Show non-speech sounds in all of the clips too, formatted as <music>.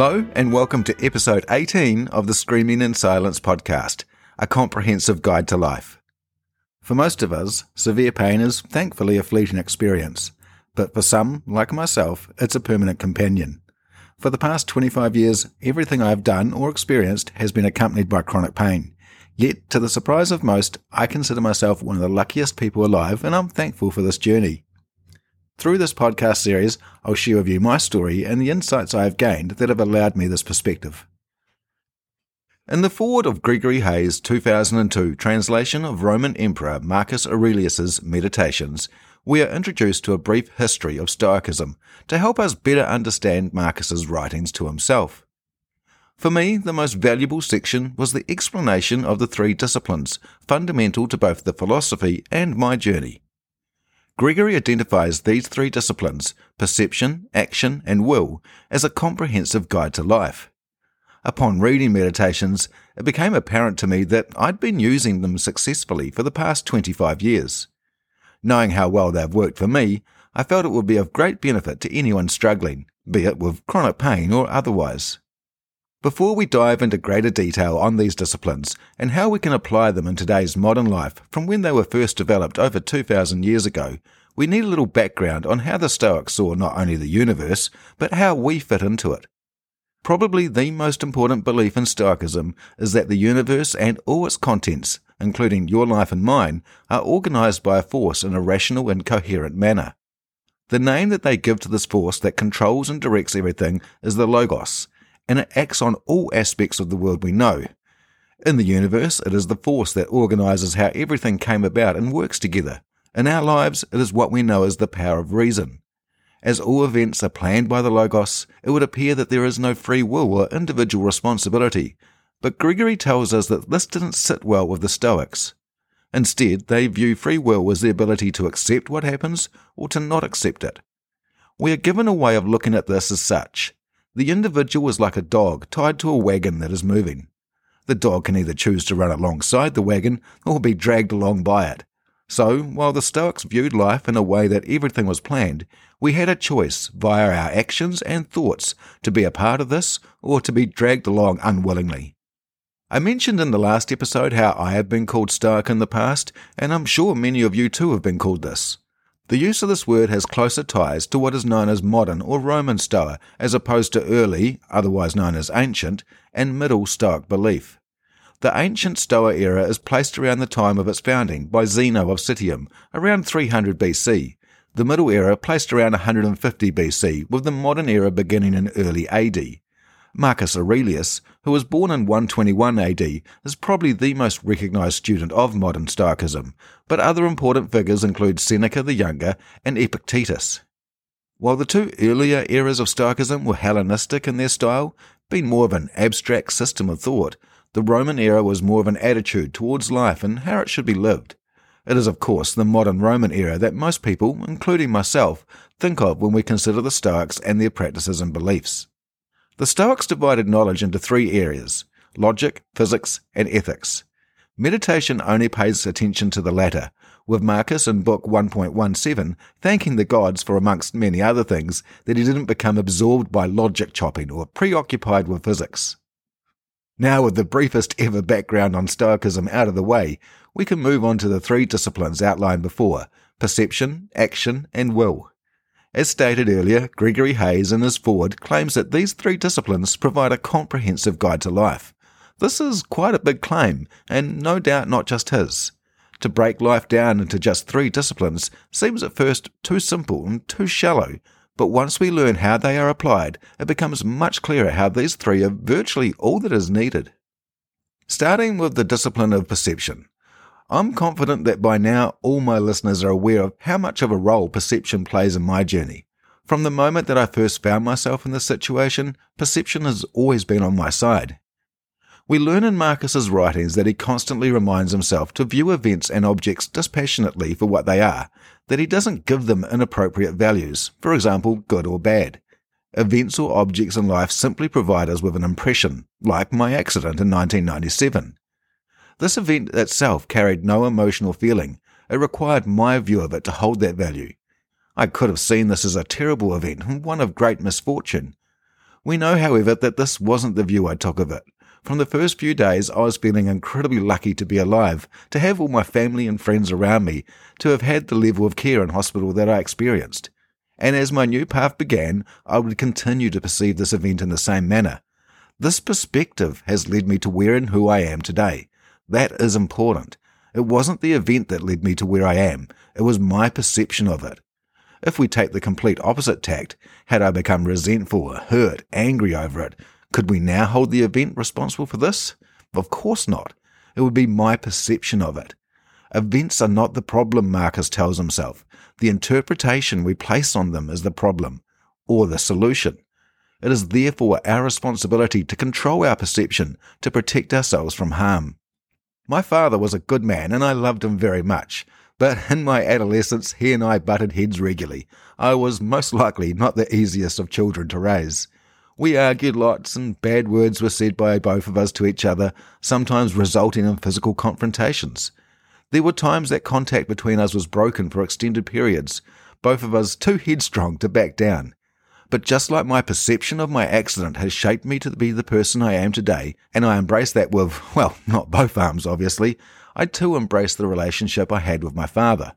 Hello, and welcome to episode 18 of the Screaming in Silence podcast, a comprehensive guide to life. For most of us, severe pain is thankfully a fleeting experience, but for some, like myself, it's a permanent companion. For the past 25 years, everything I've done or experienced has been accompanied by chronic pain. Yet, to the surprise of most, I consider myself one of the luckiest people alive, and I'm thankful for this journey. Through this podcast series, I'll share with you my story and the insights I have gained that have allowed me this perspective. In the foreword of Gregory Hays' 2002 translation of Roman Emperor Marcus Aurelius' Meditations, we are introduced to a brief history of Stoicism to help us better understand Marcus's writings to himself. For me, the most valuable section was the explanation of the three disciplines fundamental to both the philosophy and my journey. Gregory identifies these three disciplines, perception, action, and will, as a comprehensive guide to life. Upon reading Meditations, it became apparent to me that I'd been using them successfully for the past 25 years. Knowing how well they've worked for me, I felt it would be of great benefit to anyone struggling, be it with chronic pain or otherwise. Before we dive into greater detail on these disciplines and how we can apply them in today's modern life from when they were first developed over 2,000 years ago, we need a little background on how the Stoics saw not only the universe, but how we fit into it. Probably the most important belief in Stoicism is that the universe and all its contents, including your life and mine, are organized by a force in a rational and coherent manner. The name that they give to this force that controls and directs everything is the Logos, and it acts on all aspects of the world we know. In the universe, it is the force that organizes how everything came about and works together. In our lives, it is what we know as the power of reason. As all events are planned by the Logos, it would appear that there is no free will or individual responsibility. But Gregory tells us that this didn't sit well with the Stoics. Instead, they view free will as the ability to accept what happens or to not accept it. We are given a way of looking at this as such. The individual is like a dog tied to a wagon that is moving. The dog can either choose to run alongside the wagon or be dragged along by it. So, while the Stoics viewed life in a way that everything was planned, we had a choice via our actions and thoughts to be a part of this or to be dragged along unwillingly. I mentioned in the last episode how I have been called Stoic in the past, and I'm sure many of you too have been called this. The use of this word has closer ties to what is known as modern or Roman Stoa, as opposed to early, otherwise known as ancient, and middle Stoic belief. The ancient Stoa era is placed around the time of its founding by Zeno of Citium, around 300 BC. The middle era placed around 150 BC, with the modern era beginning in early AD. Marcus Aurelius, who was born in 121 AD, is probably the most recognized student of modern Stoicism, but other important figures include Seneca the Younger and Epictetus. While the two earlier eras of Stoicism were Hellenistic in their style, being more of an abstract system of thought, the Roman era was more of an attitude towards life and how it should be lived. It is, of course, the modern Roman era that most people, including myself, think of when we consider the Stoics and their practices and beliefs. The Stoics divided knowledge into three areas logic, physics, and ethics. Meditation only pays attention to the latter, with Marcus in Book 1.17 thanking the gods for, amongst many other things, that he didn't become absorbed by logic chopping or preoccupied with physics. Now, with the briefest ever background on Stoicism out of the way, we can move on to the three disciplines outlined before perception, action, and will. As stated earlier, Gregory Hays in his foreword claims that these three disciplines provide a comprehensive guide to life. This is quite a big claim, and no doubt not just his. To break life down into just three disciplines seems at first too simple and too shallow, but once we learn how they are applied, it becomes much clearer how these three are virtually all that is needed. Starting with the discipline of perception. I'm confident that by now all my listeners are aware of how much of a role perception plays in my journey. From the moment that I first found myself in this situation, perception has always been on my side. We learn in Marcus's writings that he constantly reminds himself to view events and objects dispassionately for what they are, that he doesn't give them inappropriate values, for example, good or bad. Events or objects in life simply provide us with an impression, like my accident in 1997. This event itself carried no emotional feeling. It required my view of it to hold that value. I could have seen this as a terrible event, one of great misfortune. We know, however, that this wasn't the view I took of it. From the first few days, I was feeling incredibly lucky to be alive, to have all my family and friends around me, to have had the level of care in hospital that I experienced. And as my new path began, I would continue to perceive this event in the same manner. This perspective has led me to where and who I am today. That is important. It wasn't the event that led me to where I am, it was my perception of it. If we take the complete opposite tact, had I become resentful, hurt, angry over it, could we now hold the event responsible for this? Of course not. It would be my perception of it. Events are not the problem, Marcus tells himself. The interpretation we place on them is the problem, or the solution. It is therefore our responsibility to control our perception to protect ourselves from harm. My father was a good man and I loved him very much, but <laughs> in my adolescence he and I butted heads regularly. I was most likely not the easiest of children to raise. We argued lots, and bad words were said by both of us to each other, sometimes resulting in physical confrontations. There were times that contact between us was broken for extended periods, both of us too headstrong to back down. But just like my perception of my accident has shaped me to be the person I am today, and I embrace that with, well, <laughs> not both arms, obviously, I too embrace the relationship I had with my father.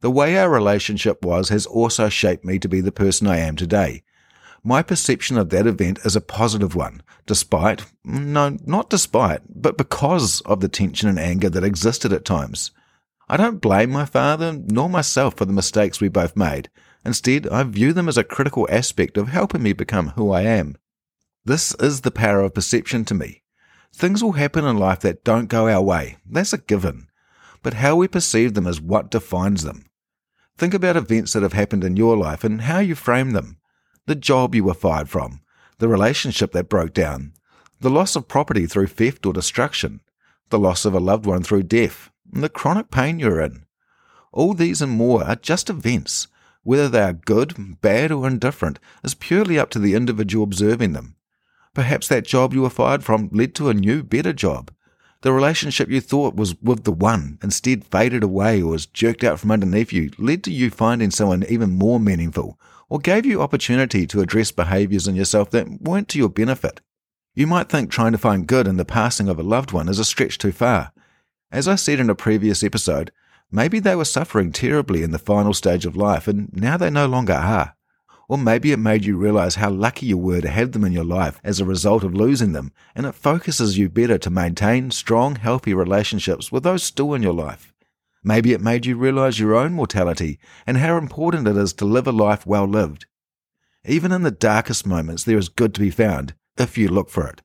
The way our relationship was has also shaped me to be the person I am today, my perception of that event is a positive one, despite, no, not despite, but because of the tension and anger that existed at times. I don't blame my father nor myself for the mistakes we both made. Instead, I view them as a critical aspect of helping me become who I am. This is the power of perception to me. Things will happen in life that don't go our way. That's a given. But how we perceive them is what defines them. Think about events that have happened in your life and how you frame them the job you were fired from, the relationship that broke down, the loss of property through theft or destruction, the loss of a loved one through death, and the chronic pain you're in. All these and more are just events. Whether they are good, bad, or indifferent is purely up to the individual observing them. Perhaps that job you were fired from led to a new, better job. The relationship you thought was with the one instead faded away or was jerked out from underneath you led to you finding someone even more meaningful or gave you opportunity to address behaviours in yourself that weren't to your benefit. You might think trying to find good in the passing of a loved one is a stretch too far. As I said in a previous episode, maybe they were suffering terribly in the final stage of life and now they no longer are. Or maybe it made you realize how lucky you were to have them in your life as a result of losing them, and it focuses you better to maintain strong, healthy relationships with those still in your life. Maybe it made you realize your own mortality and how important it is to live a life well lived. Even in the darkest moments, there is good to be found if you look for it.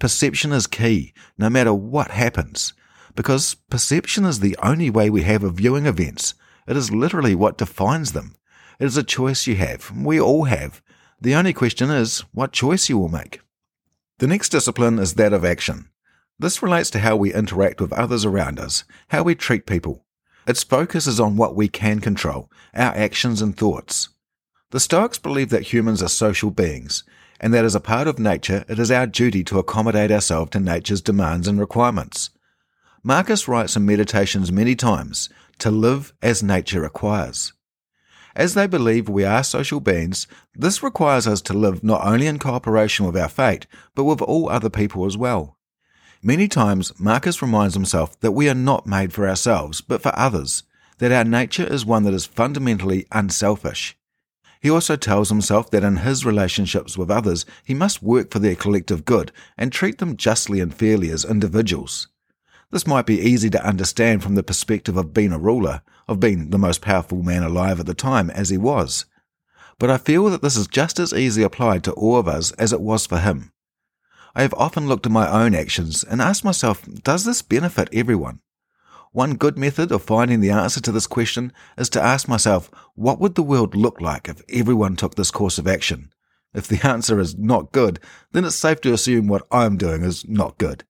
Perception is key, no matter what happens, because perception is the only way we have of viewing events. It is literally what defines them. It is a choice you have. We all have. The only question is what choice you will make. The next discipline is that of action. This relates to how we interact with others around us, how we treat people, its focus is on what we can control, our actions and thoughts. The Stoics believe that humans are social beings, and that as a part of nature, it is our duty to accommodate ourselves to nature's demands and requirements. Marcus writes in Meditations many times, to live as nature requires. As they believe we are social beings, this requires us to live not only in cooperation with our fate, but with all other people as well. Many times, Marcus reminds himself that we are not made for ourselves, but for others, that our nature is one that is fundamentally unselfish. He also tells himself that in his relationships with others, he must work for their collective good and treat them justly and fairly as individuals. This might be easy to understand from the perspective of being a ruler, of being the most powerful man alive at the time, as he was. But I feel that this is just as easily applied to all of us as it was for him. I have often looked at my own actions and asked myself, does this benefit everyone? One good method of finding the answer to this question is to ask myself, what would the world look like if everyone took this course of action? If the <laughs> answer is not good, then it's safe to assume what I'm doing is not good.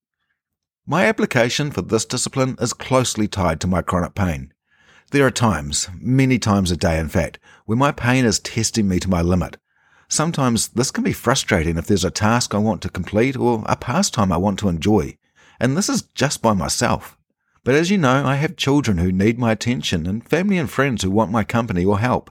My application for this discipline is closely tied to my chronic pain. There are times, many times a day in fact, where my pain is testing me to my limit, Sometimes this can be frustrating if there's a task I want to complete or a pastime I want to enjoy, and this is just by myself. But as you know, I have children who need my attention and family and friends who want my company or help.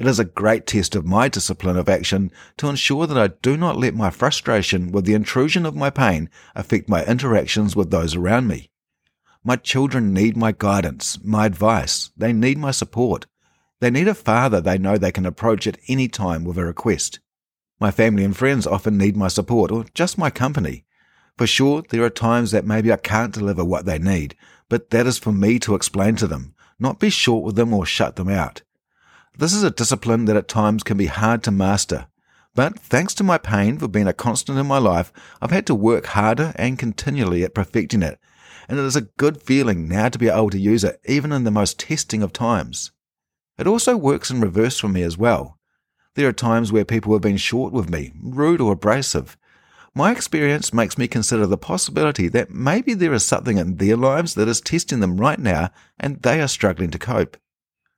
It is a great test of my discipline of action to ensure that I do not let my frustration with the intrusion of my pain affect my interactions with those around me. My children need my guidance, my advice. They need my support. They need a father they know they can approach at any time with a request. My family and friends often need my support or just my company. For sure, there are times that maybe I can't deliver what they need, but that is for me to explain to them, not be short with them or shut them out. This is a discipline that at times can be hard to master. But thanks to my pain for being a constant in my life, I've had to work harder and continually at perfecting it. And it is a good feeling now to be able to use it even in the most testing of times. It also works in reverse for me as well. There are times where people have been short with me, rude or abrasive. My experience makes me consider the possibility that maybe there is something in their lives that is testing them right now and they are struggling to cope.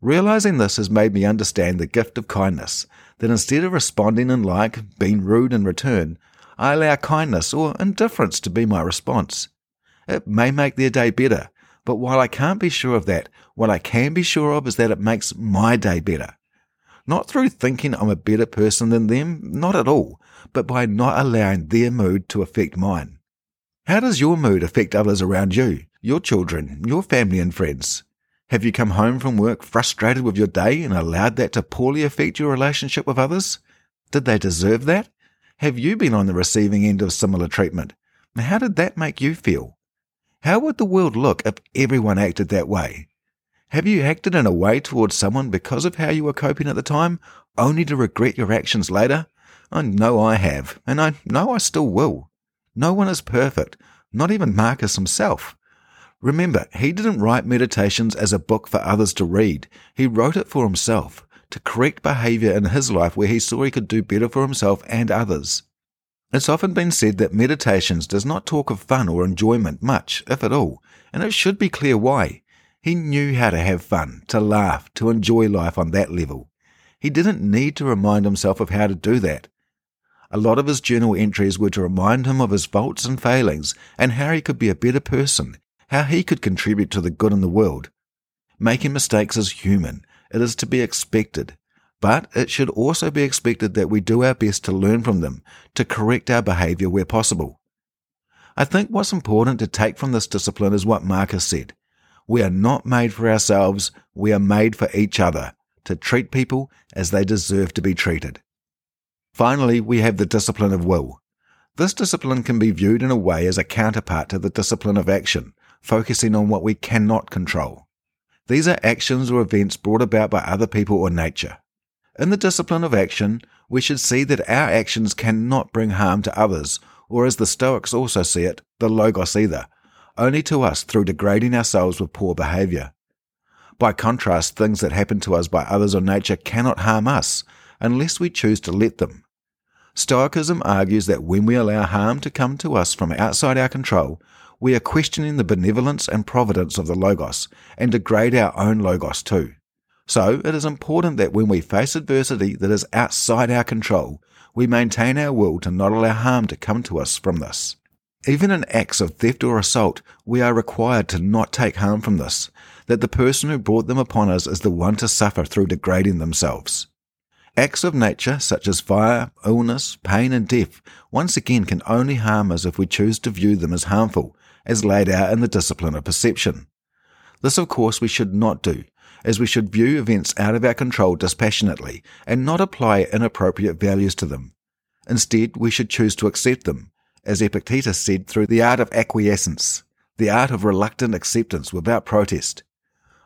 Realizing this has made me understand the gift of kindness, that instead of responding in like, being rude in return, I allow kindness or indifference to be my response. It may make their day better, but while I can't be sure of that, what I can be sure of is that it makes my day better. Not through thinking I'm a better person than them, not at all, but by not allowing their mood to affect mine. How does your mood affect others around you, your children, your family and friends? Have you come home from work frustrated with your day and allowed that to poorly affect your relationship with others? Did they deserve that? Have you been on the receiving end of similar treatment? How did that make you feel? How would the world look if everyone acted that way? Have you acted in a way towards someone because of how you were coping at the time, only to regret your actions later? I know I have, and I know I still will. No one is perfect, not even Marcus himself. Remember, he didn't write Meditations as a book for others to read. He wrote it for himself, to correct behavior in his life where he saw he could do better for himself and others. It's often been said that Meditations does not talk of fun or enjoyment much, if at all, and it should be clear why. He knew how to have fun, to laugh, to enjoy life on that level. He didn't need to remind himself of how to do that. A lot of his journal entries were to remind him of his faults and failings and how he could be a better person how he could contribute to the good in the world. Making mistakes is human. It is to be expected. But it should also be expected that we do our best to learn from them, to correct our behavior where possible. I think what's important to take from this discipline is what Marcus said. We are not made for ourselves, we are made for each other, to treat people as they deserve to be treated. Finally, we have the discipline of will. This discipline can be viewed in a way as a counterpart to the discipline of action, focusing on what we cannot control. These are actions or events brought about by other people or nature. In the discipline of action, we should see that our actions cannot bring harm to others, or as the Stoics also see it, the Logos either, only to us through degrading ourselves with poor behavior. By contrast, things that happen to us by others or nature cannot harm us unless we choose to let them. Stoicism argues that when we allow harm to come to us from outside our control, we are questioning the benevolence and providence of the Logos and degrade our own Logos too. So it is important that when we face adversity that is outside our control, we maintain our will to not allow harm to come to us from this. Even in acts of theft or assault, we are required to not take harm from this, that the person who brought them upon us is the one to suffer through degrading themselves. Acts of nature, such as fire, illness, pain, and death, once again can only harm us if we choose to view them as harmful as laid out in the discipline of perception. This, of course, we should not do, as we should view events out of our control dispassionately and not apply inappropriate values to them. Instead, we should choose to accept them, as Epictetus said through the art of acquiescence, the art of reluctant acceptance without protest.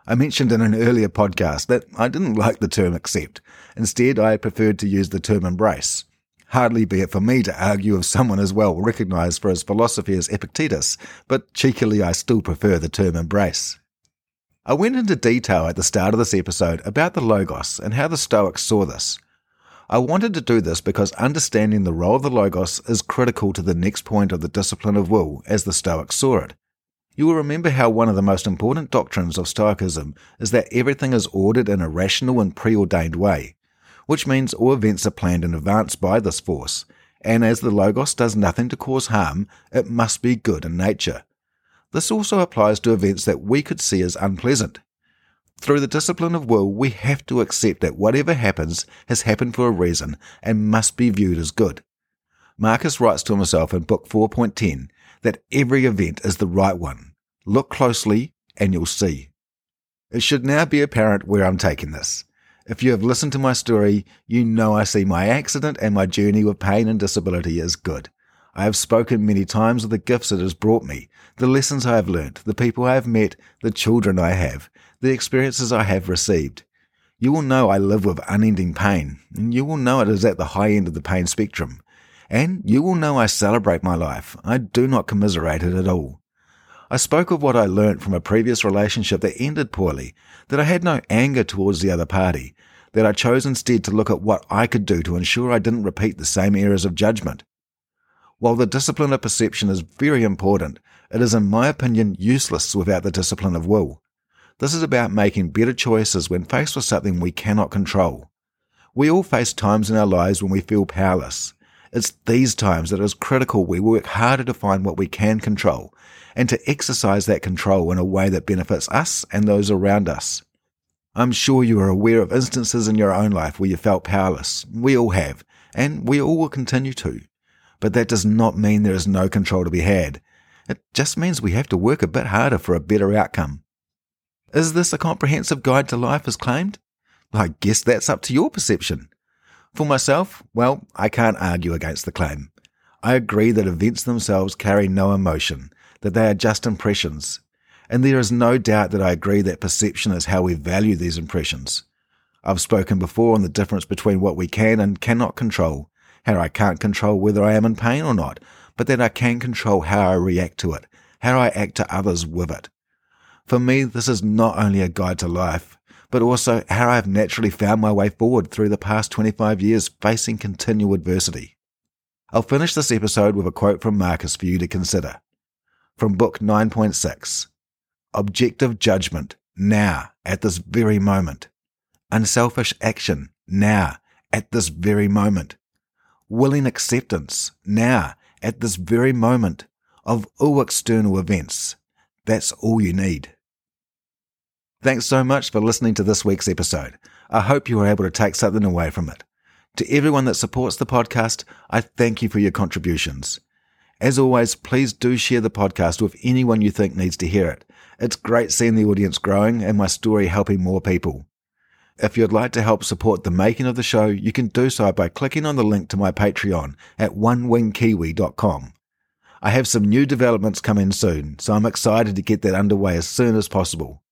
I mentioned in an earlier podcast that I didn't like the term accept. Instead, I preferred to use the term embrace. Hardly be it for me to argue of someone as well recognized for his philosophy as Epictetus, but cheekily I still prefer the term embrace. I went into detail at the start of this episode about the Logos and how the Stoics saw this. I wanted to do this because understanding the role of the Logos is critical to the next point of the discipline of will as the Stoics saw it. You will remember how one of the most important doctrines of Stoicism is that everything is ordered in a rational and preordained way which means all events are planned in advance by this force, and as the Logos does nothing to cause harm, it must be good in nature. This also applies to events that we could see as unpleasant. Through the discipline of will, we have to accept that whatever happens has happened for a reason and must be viewed as good. Marcus writes to himself in Book 4.10 that every event is the right one. Look closely and you'll see. It should now be apparent where I'm taking this. If you have listened to my story, you know I see my accident and my journey with pain and disability as good. I have spoken many times of the gifts it has brought me, the lessons I have learnt, the people I have met, the children I have, the experiences I have received. You will know I live with unending pain, and you will know it is at the high end of the pain spectrum. And you will know I celebrate my life. I do not commiserate it at all. I spoke of what I learnt from a previous relationship that ended poorly, that I had no anger towards the other party, that I chose instead to look at what I could do to ensure I didn't repeat the same errors of judgment. While the discipline of perception is very important, it is, in my opinion, useless without the discipline of will. This is about making better choices when faced with something we cannot control. We all face times in our lives when we feel powerless. It's these times that it is critical we work harder to find what we can control and to exercise that control in a way that benefits us and those around us. I'm sure you are aware of instances in your own life where you felt powerless. We all have, and we all will continue to. But that does not mean there is no control to be had. It just means we have to work a bit harder for a better outcome. Is this a comprehensive guide to life as claimed? I guess that's up to your perception. For myself, well, I can't argue against the claim. I agree that events themselves carry no emotion, that they are just impressions. And there is no doubt that I agree that perception is how we value these impressions. I've spoken before on the difference between what we can and cannot control, how I can't control whether I am in pain or not, but that I can control how I react to it, how I act to others with it. For me, this is not only a guide to life, but also how I've naturally found my way forward through the past 25 years facing continual adversity. I'll finish this episode with a quote from Marcus for you to consider. From Book 9.6 Objective judgment, now, at this very moment. Unselfish action, now, at this very moment. Willing acceptance, now, at this very moment, of all external events. That's all you need. Thanks so much for listening to this week's episode. I hope you were able to take something away from it. To everyone that supports the podcast, I thank you for your contributions. As always, please do share the podcast with anyone you think needs to hear it. It's great seeing the audience growing and my story helping more people. If you'd like to help support the making of the show, you can do so by clicking on the link to my Patreon at onewingkiwi.com. I have some new developments coming soon, so I'm excited to get that underway as soon as possible.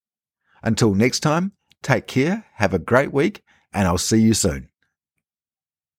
Until next time, take care, have a great week, and I'll see you soon.